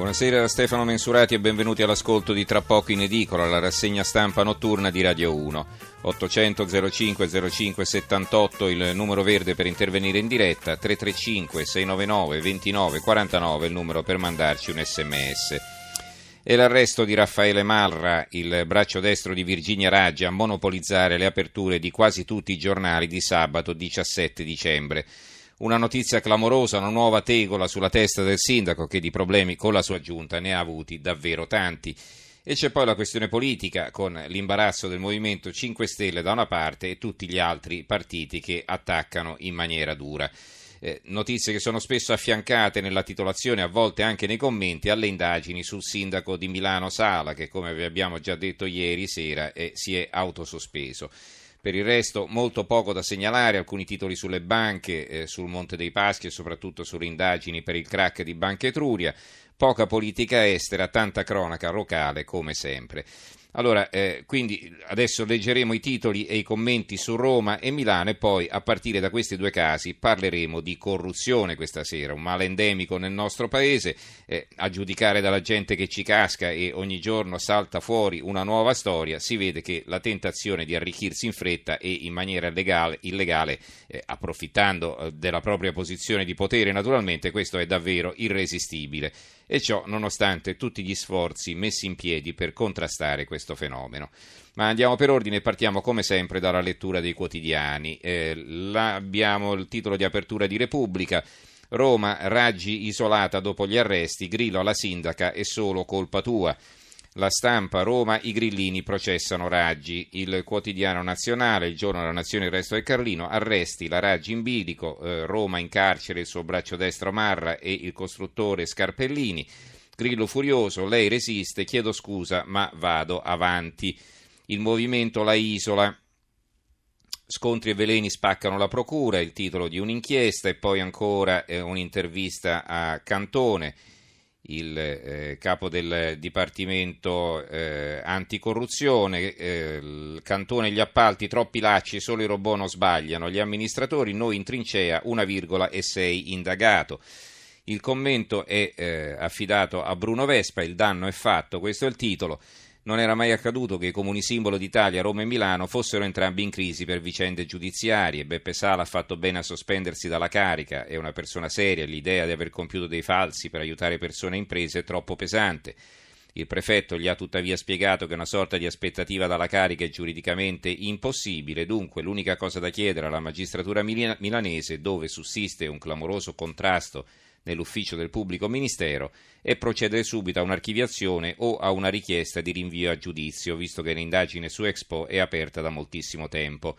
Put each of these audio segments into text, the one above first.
Buonasera da Stefano Mensurati e benvenuti all'ascolto di Tra poco in edicola, la rassegna stampa notturna di Radio 1. 800 05 05 78 il numero verde per intervenire in diretta, 335 699 29 49 il numero per mandarci un sms. E l'arresto di Raffaele Marra, il braccio destro di Virginia Raggi, a monopolizzare le aperture di quasi tutti i giornali di sabato 17 dicembre. Una notizia clamorosa, una nuova tegola sulla testa del sindaco che di problemi con la sua giunta ne ha avuti davvero tanti. E c'è poi la questione politica con l'imbarazzo del Movimento 5 Stelle da una parte e tutti gli altri partiti che attaccano in maniera dura. Eh, notizie che sono spesso affiancate nella titolazione, a volte anche nei commenti, alle indagini sul sindaco di Milano Sala, che come vi abbiamo già detto ieri sera eh, si è autosospeso. Per il resto molto poco da segnalare, alcuni titoli sulle banche, eh, sul Monte dei Paschi e soprattutto sulle indagini per il crack di Banca Etruria, poca politica estera, tanta cronaca locale come sempre. Allora, eh, quindi adesso leggeremo i titoli e i commenti su Roma e Milano e poi a partire da questi due casi parleremo di corruzione questa sera, un male endemico nel nostro paese, eh, a giudicare dalla gente che ci casca e ogni giorno salta fuori una nuova storia, si vede che la tentazione di arricchirsi in fretta e in maniera legale, illegale, eh, approfittando eh, della propria posizione di potere naturalmente, questo è davvero irresistibile e ciò nonostante tutti gli sforzi messi in piedi per contrastare questo fenomeno. Ma andiamo per ordine e partiamo come sempre dalla lettura dei quotidiani. Eh, abbiamo il titolo di apertura di Repubblica. Roma, Raggi isolata dopo gli arresti, Grillo alla sindaca è solo colpa tua. La stampa, Roma, i grillini processano Raggi. Il quotidiano nazionale, il giorno della nazione, il resto del Carlino, arresti la Raggi in bilico, eh, Roma in carcere, il suo braccio destro Marra e il costruttore Scarpellini. Grillo furioso, lei resiste, chiedo scusa, ma vado avanti. Il movimento la isola. Scontri e veleni spaccano la procura, il titolo di un'inchiesta e poi ancora eh, un'intervista a Cantone il eh, capo del Dipartimento eh, Anticorruzione, eh, il cantone gli appalti, troppi lacci, solo i robot non sbagliano, gli amministratori, noi in trincea, una virgola e sei indagato. Il commento è eh, affidato a Bruno Vespa, il danno è fatto, questo è il titolo. Non era mai accaduto che i comuni simbolo d'Italia, Roma e Milano, fossero entrambi in crisi per vicende giudiziarie. Beppe Sala ha fatto bene a sospendersi dalla carica, è una persona seria, l'idea di aver compiuto dei falsi per aiutare persone e imprese è troppo pesante. Il prefetto gli ha tuttavia spiegato che una sorta di aspettativa dalla carica è giuridicamente impossibile, dunque l'unica cosa da chiedere alla magistratura milanese, dove sussiste un clamoroso contrasto nell'ufficio del pubblico ministero e procedere subito a un'archiviazione o a una richiesta di rinvio a giudizio, visto che l'indagine su Expo è aperta da moltissimo tempo.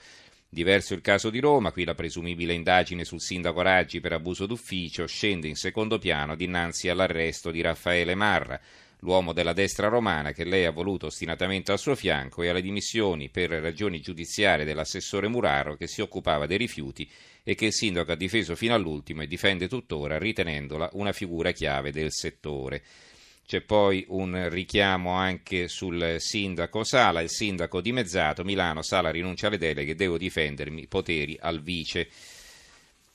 Diverso il caso di Roma, qui la presumibile indagine sul sindaco Raggi per abuso d'ufficio scende in secondo piano dinanzi all'arresto di Raffaele Marra, l'uomo della destra romana che lei ha voluto ostinatamente al suo fianco e alle dimissioni per ragioni giudiziarie dell'assessore Muraro che si occupava dei rifiuti e che il sindaco ha difeso fino all'ultimo e difende tuttora ritenendola una figura chiave del settore. C'è poi un richiamo anche sul sindaco Sala, il sindaco dimezzato, Milano, Sala rinuncia alle deleghe, devo difendermi, poteri al vice.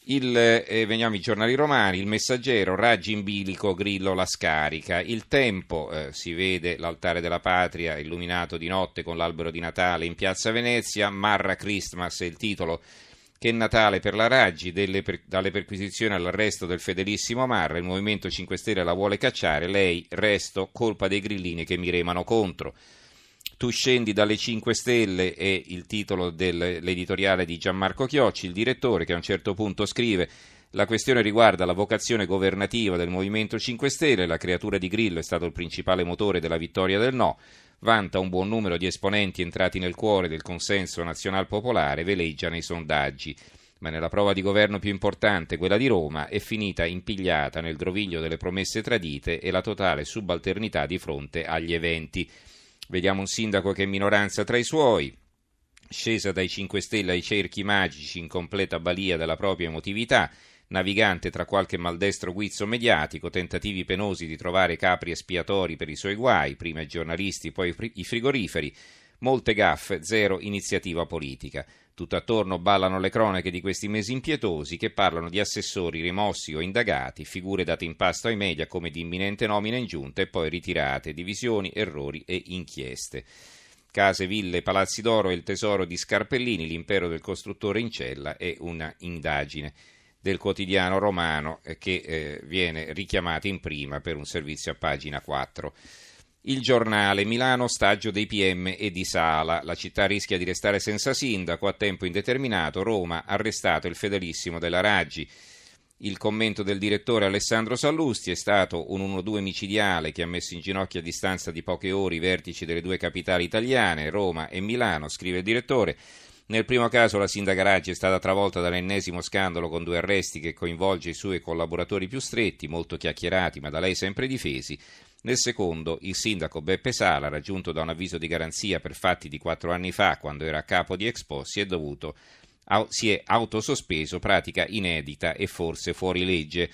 Il, eh, veniamo ai giornali romani, il messaggero, Raggi in bilico, Grillo la scarica, il tempo, eh, si vede l'altare della patria illuminato di notte con l'albero di Natale in piazza Venezia, Marra Christmas è il titolo che Natale per la Raggi, per, dalle perquisizioni all'arresto del fedelissimo Marra, il Movimento 5 Stelle la vuole cacciare, lei resto colpa dei grillini che mi remano contro. Tu scendi dalle 5 Stelle è il titolo dell'editoriale di Gianmarco Chiocci, il direttore che a un certo punto scrive la questione riguarda la vocazione governativa del Movimento 5 Stelle, la creatura di Grillo è stato il principale motore della vittoria del no vanta un buon numero di esponenti entrati nel cuore del consenso nazional popolare, veleggia nei sondaggi. ma nella prova di governo più importante, quella di Roma, è finita impigliata nel groviglio delle promesse tradite e la totale subalternità di fronte agli eventi. Vediamo un sindaco che è minoranza tra i suoi, scesa dai 5 Stelle ai cerchi magici in completa balia della propria emotività, navigante tra qualche maldestro guizzo mediatico, tentativi penosi di trovare capri espiatori per i suoi guai, prima i giornalisti, poi i frigoriferi, molte gaffe, zero iniziativa politica. Tutt'attorno ballano le cronache di questi mesi impietosi che parlano di assessori rimossi o indagati, figure date in pasto ai media come di imminente nomina in giunta e poi ritirate, divisioni, errori e inchieste. Case, ville, palazzi d'oro e il tesoro di Scarpellini, l'impero del costruttore in cella è una indagine del quotidiano romano eh, che eh, viene richiamata in prima per un servizio a pagina 4. Il giornale Milano stagio dei PM e di Sala. La città rischia di restare senza sindaco a tempo indeterminato. Roma arrestato il fedelissimo della Raggi. Il commento del direttore Alessandro Sallusti è stato un 1-2 micidiale che ha messo in ginocchio a distanza di poche ore i vertici delle due capitali italiane, Roma e Milano, scrive il direttore. Nel primo caso la sindaca Raggi è stata travolta dall'ennesimo scandalo con due arresti che coinvolge i suoi collaboratori più stretti, molto chiacchierati ma da lei sempre difesi. Nel secondo, il sindaco Beppe Sala, raggiunto da un avviso di garanzia per fatti di quattro anni fa, quando era capo di Expo, si è dovuto si è autosospeso, pratica inedita e forse fuori legge.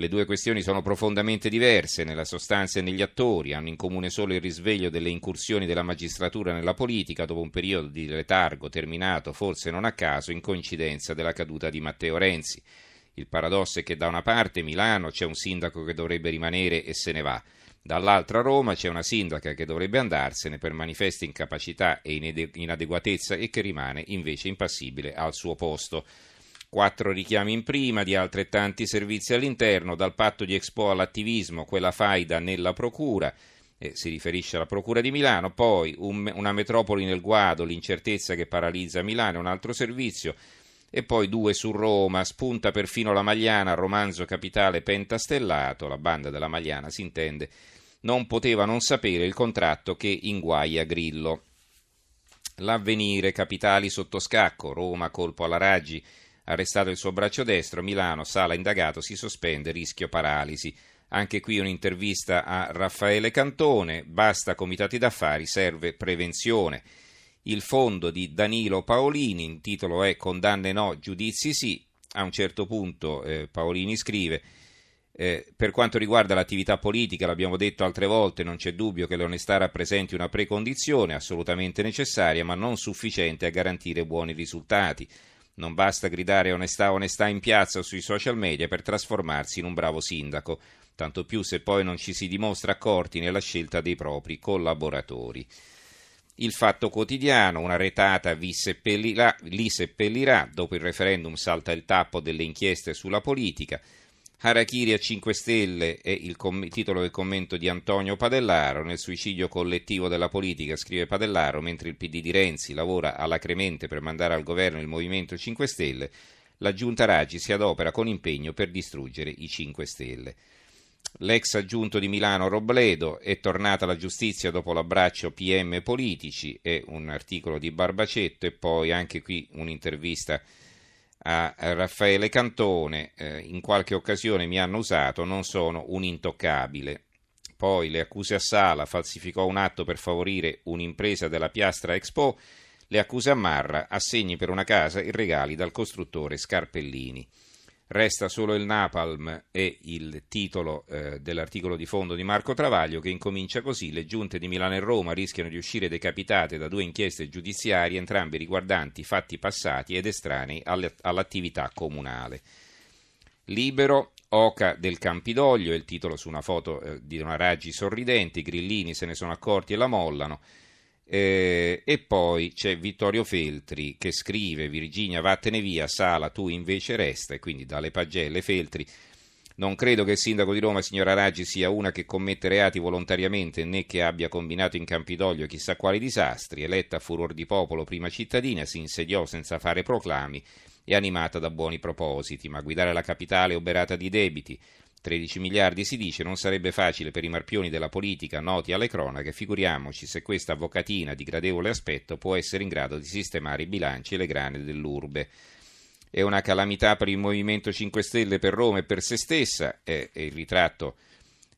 Le due questioni sono profondamente diverse nella sostanza e negli attori, hanno in comune solo il risveglio delle incursioni della magistratura nella politica dopo un periodo di letargo terminato, forse non a caso, in coincidenza della caduta di Matteo Renzi. Il paradosso è che da una parte Milano c'è un sindaco che dovrebbe rimanere e se ne va, Dall'altra Roma c'è una sindaca che dovrebbe andarsene per manifeste incapacità e inadeguatezza e che rimane invece impassibile al suo posto. Quattro richiami in prima di altrettanti servizi all'interno, dal patto di Expo all'attivismo, quella faida nella procura, eh, si riferisce alla Procura di Milano, poi un, una metropoli nel guado, l'incertezza che paralizza Milano, un altro servizio, e poi due su Roma, spunta perfino la Magliana, romanzo capitale pentastellato, la banda della Magliana si intende, non poteva non sapere il contratto che inguaia Grillo. L'avvenire, capitali sotto scacco, Roma colpo alla Raggi, arrestato il suo braccio destro, Milano, sala indagato, si sospende, rischio paralisi. Anche qui un'intervista a Raffaele Cantone, basta comitati d'affari, serve prevenzione. Il fondo di Danilo Paolini, il titolo è Condanne no, giudizi sì. A un certo punto eh, Paolini scrive eh, per quanto riguarda l'attività politica, l'abbiamo detto altre volte, non c'è dubbio che l'onestà rappresenti una precondizione assolutamente necessaria, ma non sufficiente a garantire buoni risultati. Non basta gridare onestà, onestà in piazza o sui social media per trasformarsi in un bravo sindaco, tanto più se poi non ci si dimostra accorti nella scelta dei propri collaboratori. Il fatto quotidiano, una retata vi seppellirà, li seppellirà, dopo il referendum salta il tappo delle inchieste sulla politica, Harakiri a 5 Stelle è il com- titolo del commento di Antonio Padellaro. Nel suicidio collettivo della politica, scrive Padellaro, mentre il PD di Renzi lavora alacremente per mandare al governo il Movimento 5 Stelle, la giunta Raggi si adopera con impegno per distruggere i 5 Stelle. L'ex aggiunto di Milano Robledo è tornata alla giustizia dopo l'abbraccio PM politici, è un articolo di Barbacetto e poi anche qui un'intervista a Raffaele Cantone, eh, in qualche occasione mi hanno usato, non sono un intoccabile. Poi le accuse a Sala, falsificò un atto per favorire un'impresa della Piastra Expo, le accuse a Marra, assegni per una casa e regali dal costruttore Scarpellini. Resta solo il Napalm e il titolo eh, dell'articolo di fondo di Marco Travaglio che incomincia così: Le giunte di Milano e Roma rischiano di uscire decapitate da due inchieste giudiziarie, entrambe riguardanti fatti passati ed estranei all'attività comunale. Libero, Oca del Campidoglio, è il titolo su una foto eh, di una Raggi sorridente, i grillini se ne sono accorti e la mollano. Eh, e poi c'è Vittorio Feltri che scrive Virginia vattene via, Sala tu invece resta e quindi dalle pagelle Feltri non credo che il sindaco di Roma, signora Raggi, sia una che commette reati volontariamente né che abbia combinato in Campidoglio chissà quali disastri. Eletta a furor di popolo prima cittadina, si insediò senza fare proclami e animata da buoni propositi, ma guidare la capitale oberata di debiti, 13 miliardi si dice, non sarebbe facile per i marpioni della politica noti alle cronache, figuriamoci se questa avvocatina di gradevole aspetto può essere in grado di sistemare i bilanci e le grane dell'urbe. è una calamità per il Movimento 5 Stelle, per Roma e per se stessa, è, il ritratto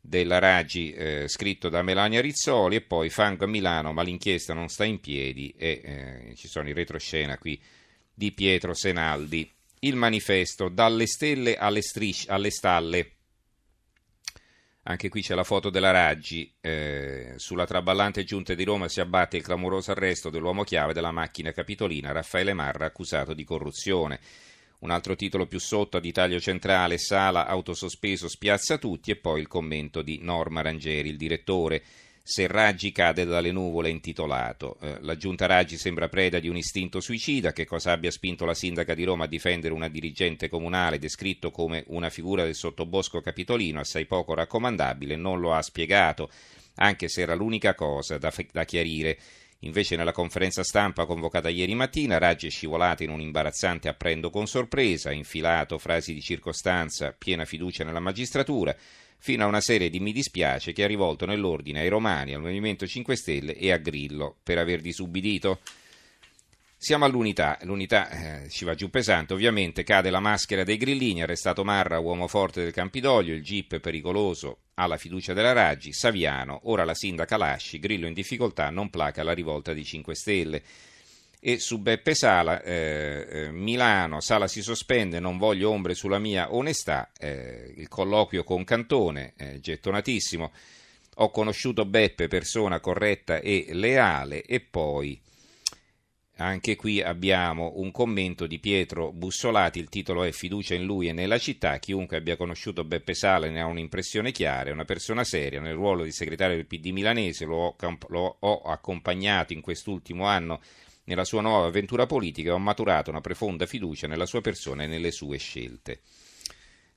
della Raggi eh, scritto da Melania Rizzoli e poi Fango a Milano ma l'inchiesta non sta in piedi e eh, ci sono i retroscena qui di Pietro Senaldi. Il manifesto dalle stelle alle, strisce, alle stalle. Anche qui c'è la foto della Raggi. Eh, sulla traballante giunta di Roma si abbatte il clamoroso arresto dell'uomo chiave della macchina capitolina, Raffaele Marra, accusato di corruzione. Un altro titolo più sotto ad Italia Centrale, Sala, autosospeso, spiazza tutti e poi il commento di Norma Rangeri, il direttore. Se Raggi cade dalle nuvole intitolato. Eh, la giunta Raggi sembra preda di un istinto suicida. Che cosa abbia spinto la sindaca di Roma a difendere una dirigente comunale descritto come una figura del sottobosco capitolino assai poco raccomandabile non lo ha spiegato, anche se era l'unica cosa da, da chiarire. Invece nella conferenza stampa convocata ieri mattina Raggi è scivolato in un imbarazzante apprendo con sorpresa, infilato frasi di circostanza, piena fiducia nella magistratura, fino a una serie di mi dispiace che ha rivolto nell'ordine ai romani, al Movimento 5 Stelle e a Grillo per aver disubbidito. Siamo all'unità, l'unità eh, ci va giù pesante, ovviamente cade la maschera dei grillini, arrestato Marra, uomo forte del Campidoglio, il GIP pericoloso, ha la fiducia della Raggi, Saviano, ora la sindaca Lasci, Grillo in difficoltà, non placa la rivolta di 5 Stelle. E su Beppe Sala, eh, eh, Milano, Sala si sospende, non voglio ombre sulla mia onestà, eh, il colloquio con Cantone, eh, gettonatissimo, ho conosciuto Beppe, persona corretta e leale, e poi anche qui abbiamo un commento di Pietro Bussolati, il titolo è Fiducia in lui e nella città. Chiunque abbia conosciuto Beppe Sale ne ha un'impressione chiara, è una persona seria. Nel ruolo di segretario del PD milanese lo ho, lo ho accompagnato in quest'ultimo anno nella sua nuova avventura politica ho maturato una profonda fiducia nella sua persona e nelle sue scelte.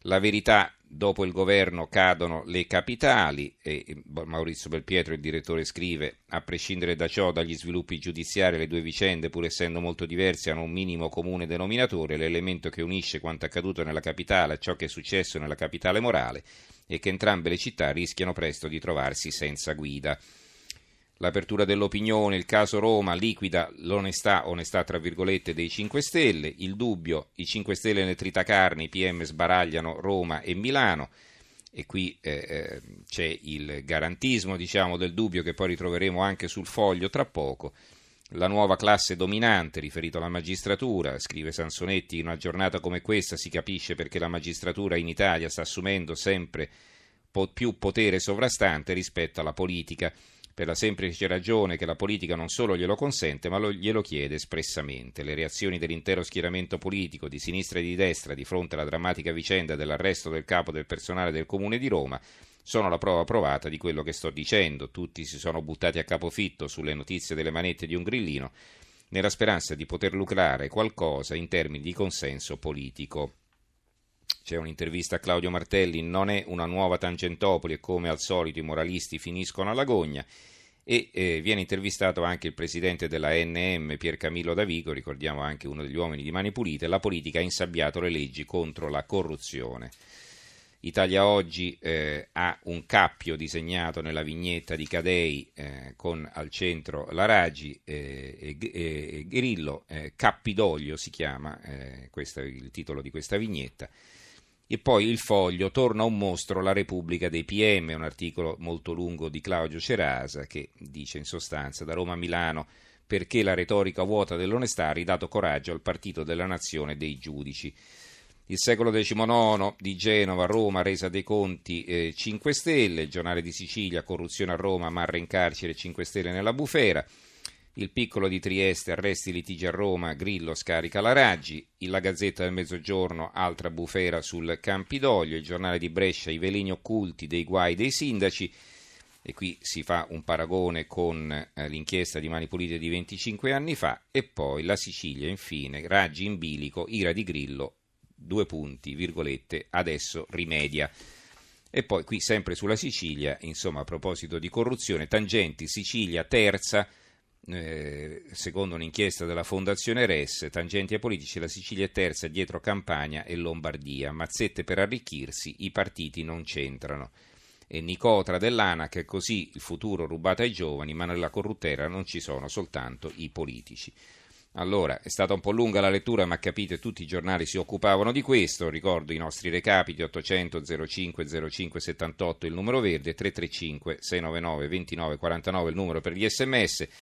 La verità, dopo il governo cadono le capitali e Maurizio Belpietro, il direttore, scrive a prescindere da ciò, dagli sviluppi giudiziari, le due vicende, pur essendo molto diverse, hanno un minimo comune denominatore, l'elemento che unisce quanto accaduto nella capitale a ciò che è successo nella capitale morale e che entrambe le città rischiano presto di trovarsi senza guida l'apertura dell'opinione, il caso Roma liquida l'onestà, onestà tra virgolette, dei 5 Stelle, il dubbio, i 5 Stelle nel tritacarne, i PM sbaragliano Roma e Milano. E qui eh, eh, c'è il garantismo diciamo, del dubbio che poi ritroveremo anche sul foglio tra poco. La nuova classe dominante, riferito alla magistratura, scrive Sansonetti, in una giornata come questa si capisce perché la magistratura in Italia sta assumendo sempre più potere sovrastante rispetto alla politica per la semplice ragione che la politica non solo glielo consente, ma lo, glielo chiede espressamente. Le reazioni dell'intero schieramento politico, di sinistra e di destra, di fronte alla drammatica vicenda dell'arresto del capo del personale del Comune di Roma, sono la prova provata di quello che sto dicendo. Tutti si sono buttati a capofitto sulle notizie delle manette di un grillino, nella speranza di poter lucrare qualcosa in termini di consenso politico. C'è un'intervista a Claudio Martelli, non è una nuova Tangentopoli e come al solito i moralisti finiscono alla gogna e eh, viene intervistato anche il presidente della NM Pier Camillo Davigo, ricordiamo anche uno degli uomini di Mani Pulite, la politica ha insabbiato le leggi contro la corruzione. Italia Oggi eh, ha un cappio disegnato nella vignetta di Cadei eh, con al centro la Raggi eh, e, Grillo, eh, Cappidoglio si chiama, eh, questo è il titolo di questa vignetta. E poi il foglio torna un mostro, la Repubblica dei PM, un articolo molto lungo di Claudio Cerasa che dice in sostanza da Roma a Milano perché la retorica vuota dell'onestà ha ridato coraggio al partito della nazione dei giudici. Il secolo XIX di Genova, Roma, resa dei conti eh, 5 Stelle, il giornale di Sicilia, corruzione a Roma, Marra in carcere, 5 Stelle nella bufera. Il piccolo di Trieste, arresti litigi a Roma, Grillo scarica la Raggi, la Gazzetta del Mezzogiorno, altra bufera sul Campidoglio, il giornale di Brescia, i veleni occulti dei guai dei sindaci, e qui si fa un paragone con eh, l'inchiesta di Mani Pulite di 25 anni fa, e poi la Sicilia, infine, Raggi in bilico, ira di Grillo, due punti, virgolette, adesso rimedia. E poi qui sempre sulla Sicilia, insomma a proposito di corruzione, tangenti, Sicilia terza, eh, secondo un'inchiesta della Fondazione RES, tangenti ai politici, la Sicilia è terza dietro Campania e Lombardia. Mazzette per arricchirsi, i partiti non c'entrano. E Nicotra dell'ANAC così il futuro rubato ai giovani, ma nella corruttera non ci sono soltanto i politici. Allora, è stata un po' lunga la lettura, ma capite, tutti i giornali si occupavano di questo. Ricordo i nostri recapiti 800 05 05 78 il numero verde, 335 699 29 49 il numero per gli sms.